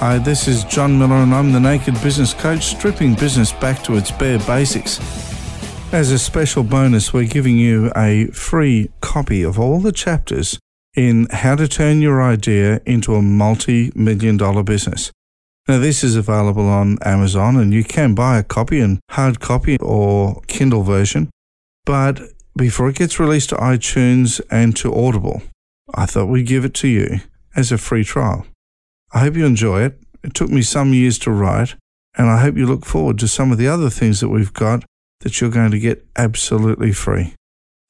Hi, this is John Miller, and I'm the Naked Business Coach, stripping business back to its bare basics. As a special bonus, we're giving you a free copy of all the chapters in How to Turn Your Idea into a Multi Million Dollar Business. Now, this is available on Amazon, and you can buy a copy in hard copy or Kindle version. But before it gets released to iTunes and to Audible, I thought we'd give it to you as a free trial. I hope you enjoy it. It took me some years to write, and I hope you look forward to some of the other things that we've got that you're going to get absolutely free.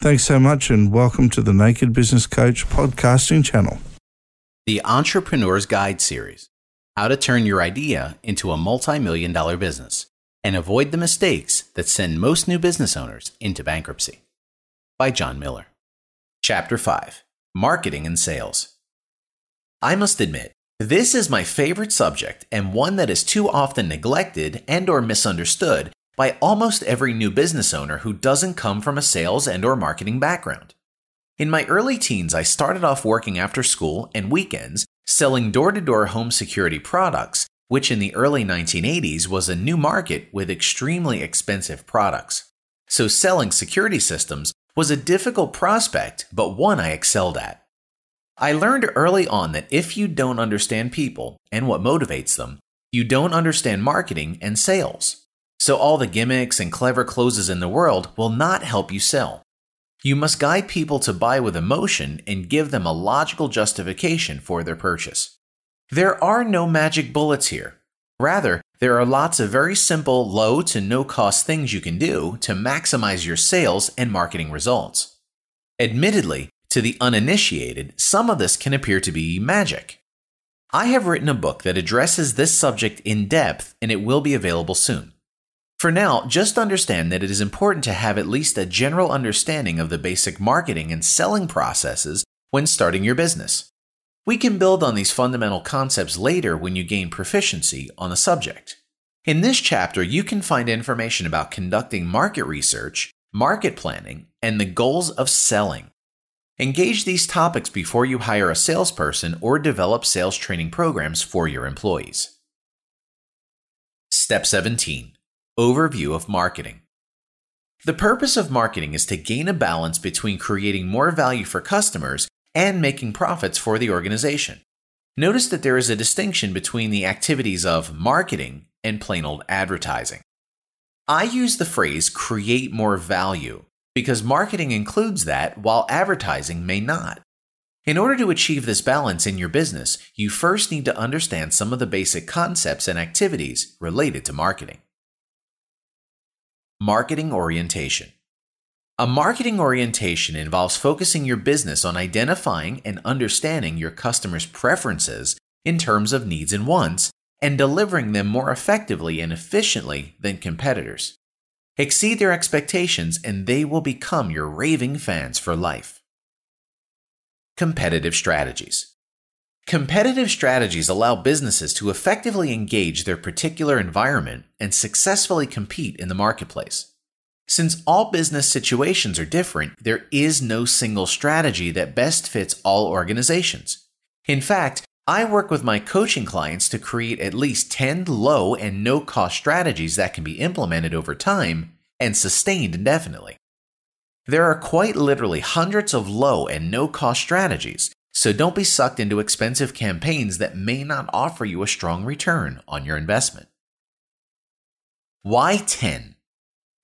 Thanks so much, and welcome to the Naked Business Coach podcasting channel. The Entrepreneur's Guide series How to Turn Your Idea into a Multi Million Dollar Business and Avoid the Mistakes That Send Most New Business Owners into Bankruptcy by John Miller. Chapter 5 Marketing and Sales. I must admit, this is my favorite subject and one that is too often neglected and or misunderstood by almost every new business owner who doesn't come from a sales and or marketing background. In my early teens, I started off working after school and weekends selling door-to-door home security products, which in the early 1980s was a new market with extremely expensive products. So selling security systems was a difficult prospect, but one I excelled at. I learned early on that if you don't understand people and what motivates them, you don't understand marketing and sales. So all the gimmicks and clever closes in the world will not help you sell. You must guide people to buy with emotion and give them a logical justification for their purchase. There are no magic bullets here. Rather, there are lots of very simple, low to no cost things you can do to maximize your sales and marketing results. Admittedly, to the uninitiated, some of this can appear to be magic. I have written a book that addresses this subject in depth and it will be available soon. For now, just understand that it is important to have at least a general understanding of the basic marketing and selling processes when starting your business. We can build on these fundamental concepts later when you gain proficiency on the subject. In this chapter, you can find information about conducting market research, market planning, and the goals of selling. Engage these topics before you hire a salesperson or develop sales training programs for your employees. Step 17 Overview of Marketing. The purpose of marketing is to gain a balance between creating more value for customers and making profits for the organization. Notice that there is a distinction between the activities of marketing and plain old advertising. I use the phrase create more value because marketing includes that while advertising may not. In order to achieve this balance in your business, you first need to understand some of the basic concepts and activities related to marketing. Marketing orientation. A marketing orientation involves focusing your business on identifying and understanding your customers' preferences in terms of needs and wants and delivering them more effectively and efficiently than competitors. Exceed their expectations, and they will become your raving fans for life. Competitive strategies. Competitive strategies allow businesses to effectively engage their particular environment and successfully compete in the marketplace. Since all business situations are different, there is no single strategy that best fits all organizations. In fact, I work with my coaching clients to create at least 10 low and no cost strategies that can be implemented over time and sustained indefinitely. There are quite literally hundreds of low and no cost strategies, so don't be sucked into expensive campaigns that may not offer you a strong return on your investment. Why 10?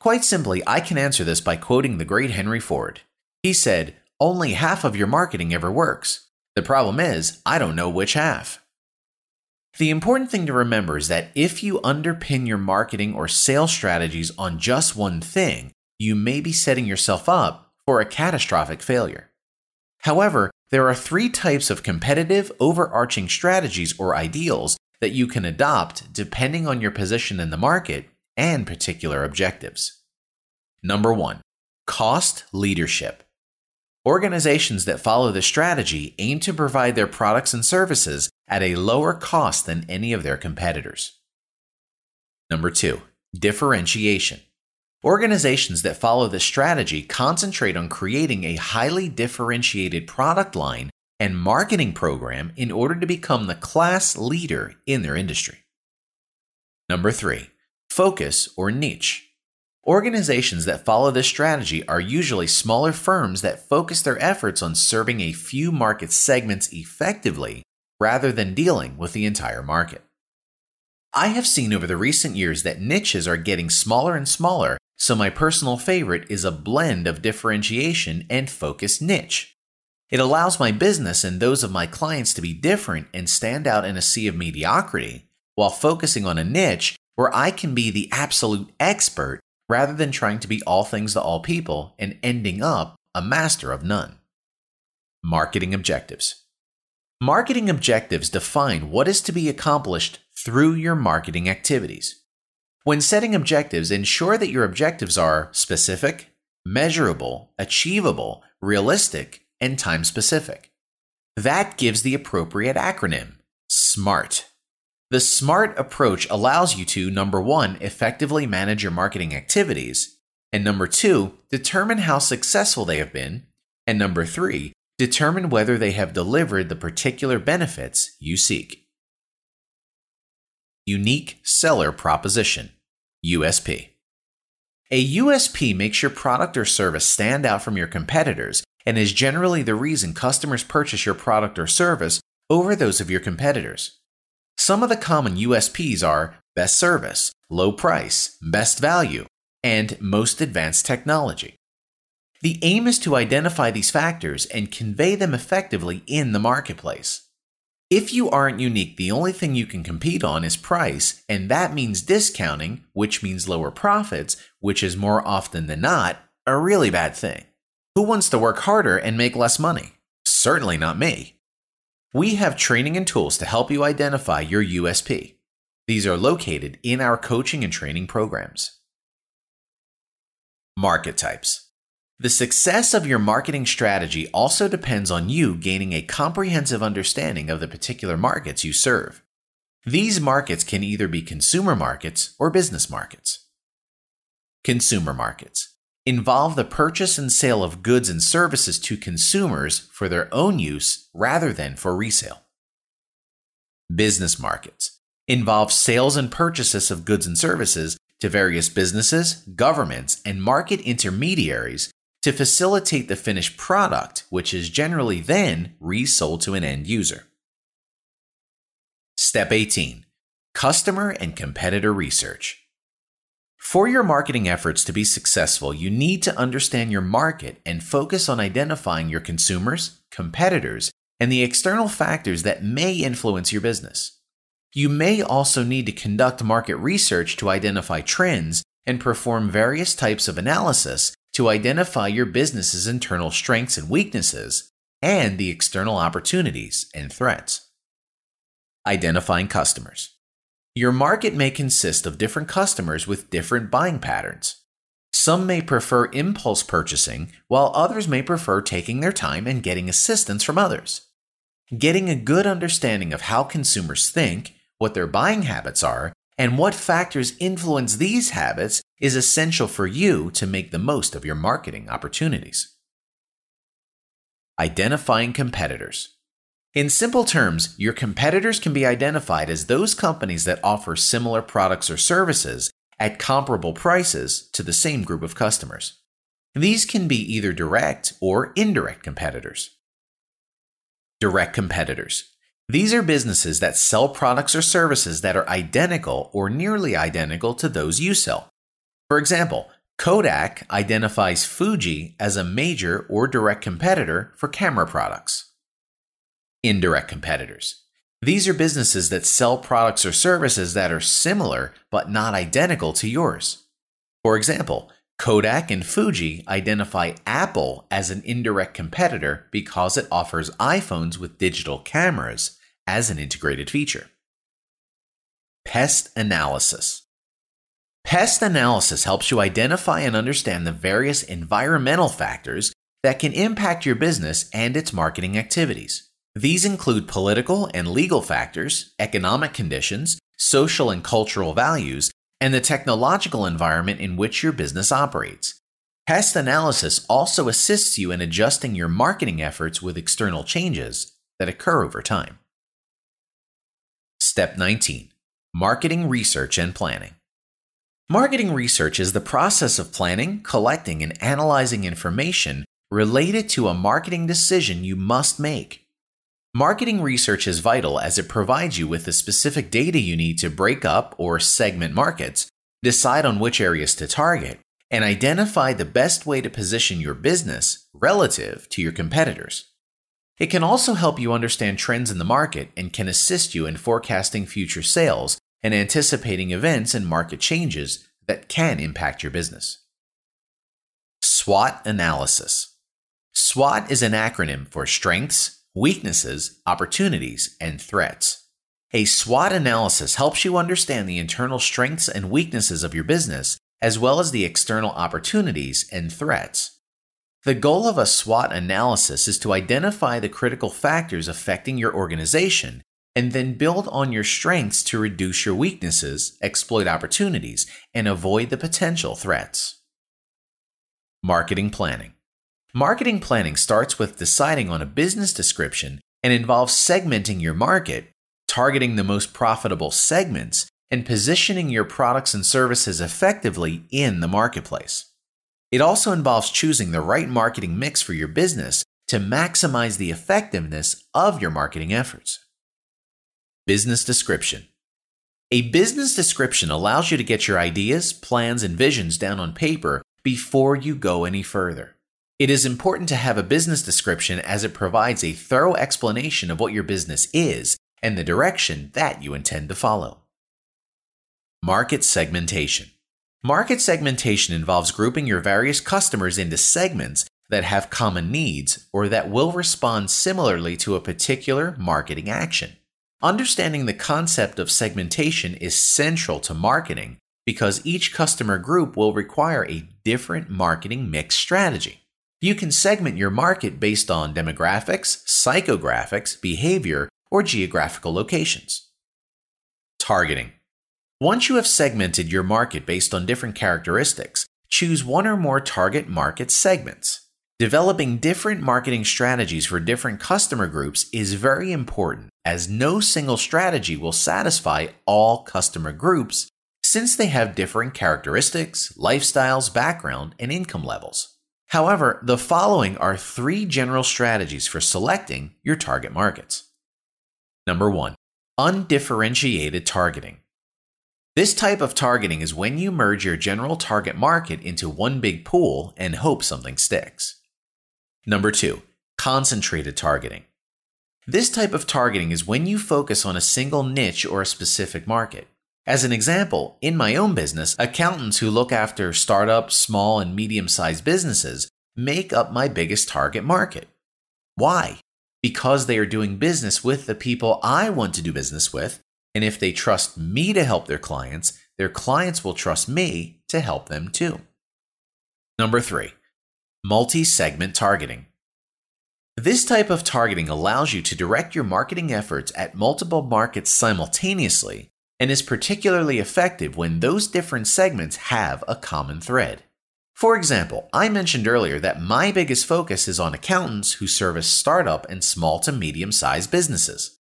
Quite simply, I can answer this by quoting the great Henry Ford. He said, Only half of your marketing ever works. The problem is, I don't know which half. The important thing to remember is that if you underpin your marketing or sales strategies on just one thing, you may be setting yourself up for a catastrophic failure. However, there are three types of competitive, overarching strategies or ideals that you can adopt depending on your position in the market and particular objectives. Number one, cost leadership. Organizations that follow this strategy aim to provide their products and services at a lower cost than any of their competitors. Number two, differentiation. Organizations that follow this strategy concentrate on creating a highly differentiated product line and marketing program in order to become the class leader in their industry. Number three, focus or niche. Organizations that follow this strategy are usually smaller firms that focus their efforts on serving a few market segments effectively rather than dealing with the entire market. I have seen over the recent years that niches are getting smaller and smaller, so my personal favorite is a blend of differentiation and focused niche. It allows my business and those of my clients to be different and stand out in a sea of mediocrity, while focusing on a niche where I can be the absolute expert rather than trying to be all things to all people and ending up a master of none. Marketing objectives. Marketing objectives define what is to be accomplished through your marketing activities. When setting objectives, ensure that your objectives are specific, measurable, achievable, realistic, and time specific. That gives the appropriate acronym SMART. The SMART approach allows you to number one, effectively manage your marketing activities, and number two, determine how successful they have been, and number three, determine whether they have delivered the particular benefits you seek. Unique Seller Proposition USP. A USP makes your product or service stand out from your competitors and is generally the reason customers purchase your product or service over those of your competitors. Some of the common USPs are best service, low price, best value, and most advanced technology. The aim is to identify these factors and convey them effectively in the marketplace. If you aren't unique, the only thing you can compete on is price, and that means discounting, which means lower profits, which is more often than not a really bad thing. Who wants to work harder and make less money? Certainly not me. We have training and tools to help you identify your USP. These are located in our coaching and training programs. Market types. The success of your marketing strategy also depends on you gaining a comprehensive understanding of the particular markets you serve. These markets can either be consumer markets or business markets. Consumer markets involve the purchase and sale of goods and services to consumers for their own use rather than for resale. Business markets involve sales and purchases of goods and services to various businesses, governments, and market intermediaries to facilitate the finished product, which is generally then resold to an end user. Step 18 Customer and Competitor Research. For your marketing efforts to be successful, you need to understand your market and focus on identifying your consumers, competitors, and the external factors that may influence your business. You may also need to conduct market research to identify trends and perform various types of analysis to identify your business's internal strengths and weaknesses and the external opportunities and threats. Identifying customers. Your market may consist of different customers with different buying patterns. Some may prefer impulse purchasing, while others may prefer taking their time and getting assistance from others. Getting a good understanding of how consumers think, what their buying habits are, and what factors influence these habits is essential for you to make the most of your marketing opportunities. Identifying competitors. In simple terms, your competitors can be identified as those companies that offer similar products or services at comparable prices to the same group of customers. These can be either direct or indirect competitors. Direct competitors. These are businesses that sell products or services that are identical or nearly identical to those you sell. For example, Kodak identifies Fuji as a major or direct competitor for camera products indirect competitors. These are businesses that sell products or services that are similar but not identical to yours. For example, Kodak and Fuji identify Apple as an indirect competitor because it offers iPhones with digital cameras as an integrated feature. Pest analysis. Pest analysis helps you identify and understand the various environmental factors that can impact your business and its marketing activities. These include political and legal factors, economic conditions, social and cultural values, and the technological environment in which your business operates. Pest analysis also assists you in adjusting your marketing efforts with external changes that occur over time. Step 19 Marketing Research and Planning. Marketing research is the process of planning, collecting, and analyzing information related to a marketing decision you must make. Marketing research is vital as it provides you with the specific data you need to break up or segment markets, decide on which areas to target, and identify the best way to position your business relative to your competitors. It can also help you understand trends in the market and can assist you in forecasting future sales and anticipating events and market changes that can impact your business. SWOT analysis. SWOT is an acronym for strengths, weaknesses, opportunities, and threats. A SWOT analysis helps you understand the internal strengths and weaknesses of your business as well as the external opportunities and threats. The goal of a SWOT analysis is to identify the critical factors affecting your organization and then build on your strengths to reduce your weaknesses, exploit opportunities, and avoid the potential threats. Marketing planning. Marketing planning starts with deciding on a business description and involves segmenting your market, targeting the most profitable segments, and positioning your products and services effectively in the marketplace. It also involves choosing the right marketing mix for your business to maximize the effectiveness of your marketing efforts. Business description. A business description allows you to get your ideas, plans, and visions down on paper before you go any further. It is important to have a business description as it provides a thorough explanation of what your business is and the direction that you intend to follow. Market segmentation. Market segmentation involves grouping your various customers into segments that have common needs or that will respond similarly to a particular marketing action. Understanding the concept of segmentation is central to marketing because each customer group will require a different marketing mix strategy. You can segment your market based on demographics, psychographics, behavior, or geographical locations. Targeting. Once you have segmented your market based on different characteristics, choose one or more target market segments. Developing different marketing strategies for different customer groups is very important as no single strategy will satisfy all customer groups since they have different characteristics, lifestyles, background, and income levels. However, the following are three general strategies for selecting your target markets. Number one, undifferentiated targeting. This type of targeting is when you merge your general target market into one big pool and hope something sticks. Number two, concentrated targeting. This type of targeting is when you focus on a single niche or a specific market. As an example, in my own business, accountants who look after startups, small and medium sized businesses make up my biggest target market. Why? Because they are doing business with the people I want to do business with, and if they trust me to help their clients, their clients will trust me to help them too. Number three, Multi segment targeting. This type of targeting allows you to direct your marketing efforts at multiple markets simultaneously and is particularly effective when those different segments have a common thread. For example, I mentioned earlier that my biggest focus is on accountants who service startup and small to medium sized businesses.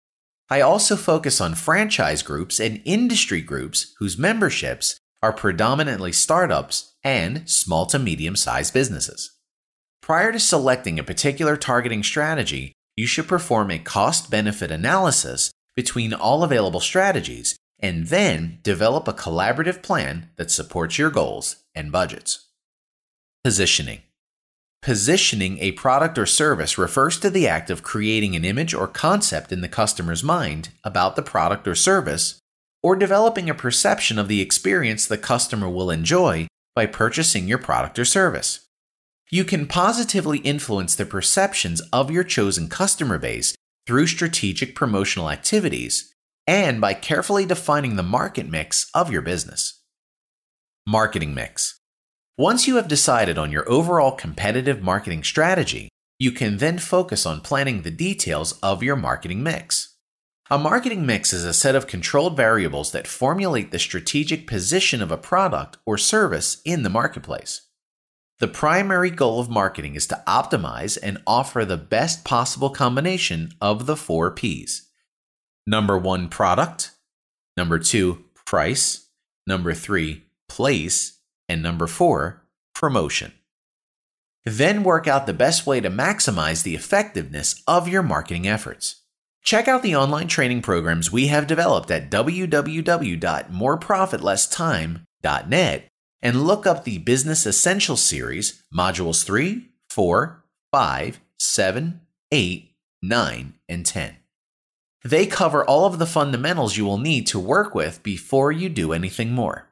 I also focus on franchise groups and industry groups whose memberships are predominantly startups and small to medium sized businesses. Prior to selecting a particular targeting strategy, you should perform a cost benefit analysis between all available strategies and then develop a collaborative plan that supports your goals and budgets. Positioning. Positioning a product or service refers to the act of creating an image or concept in the customer's mind about the product or service, or developing a perception of the experience the customer will enjoy by purchasing your product or service. You can positively influence the perceptions of your chosen customer base through strategic promotional activities and by carefully defining the market mix of your business. Marketing mix. Once you have decided on your overall competitive marketing strategy, you can then focus on planning the details of your marketing mix. A marketing mix is a set of controlled variables that formulate the strategic position of a product or service in the marketplace. The primary goal of marketing is to optimize and offer the best possible combination of the four P's. Number one, product. Number two, price. Number three, place. And number four, promotion. Then work out the best way to maximize the effectiveness of your marketing efforts. Check out the online training programs we have developed at www.moreprofitlesstime.net and look up the Business Essentials series, modules 3, 4, 5, 7, 8, 9, and 10. They cover all of the fundamentals you will need to work with before you do anything more.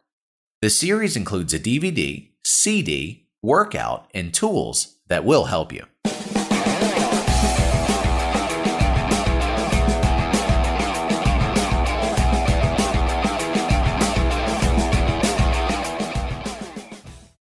The series includes a DVD, CD, workout, and tools that will help you.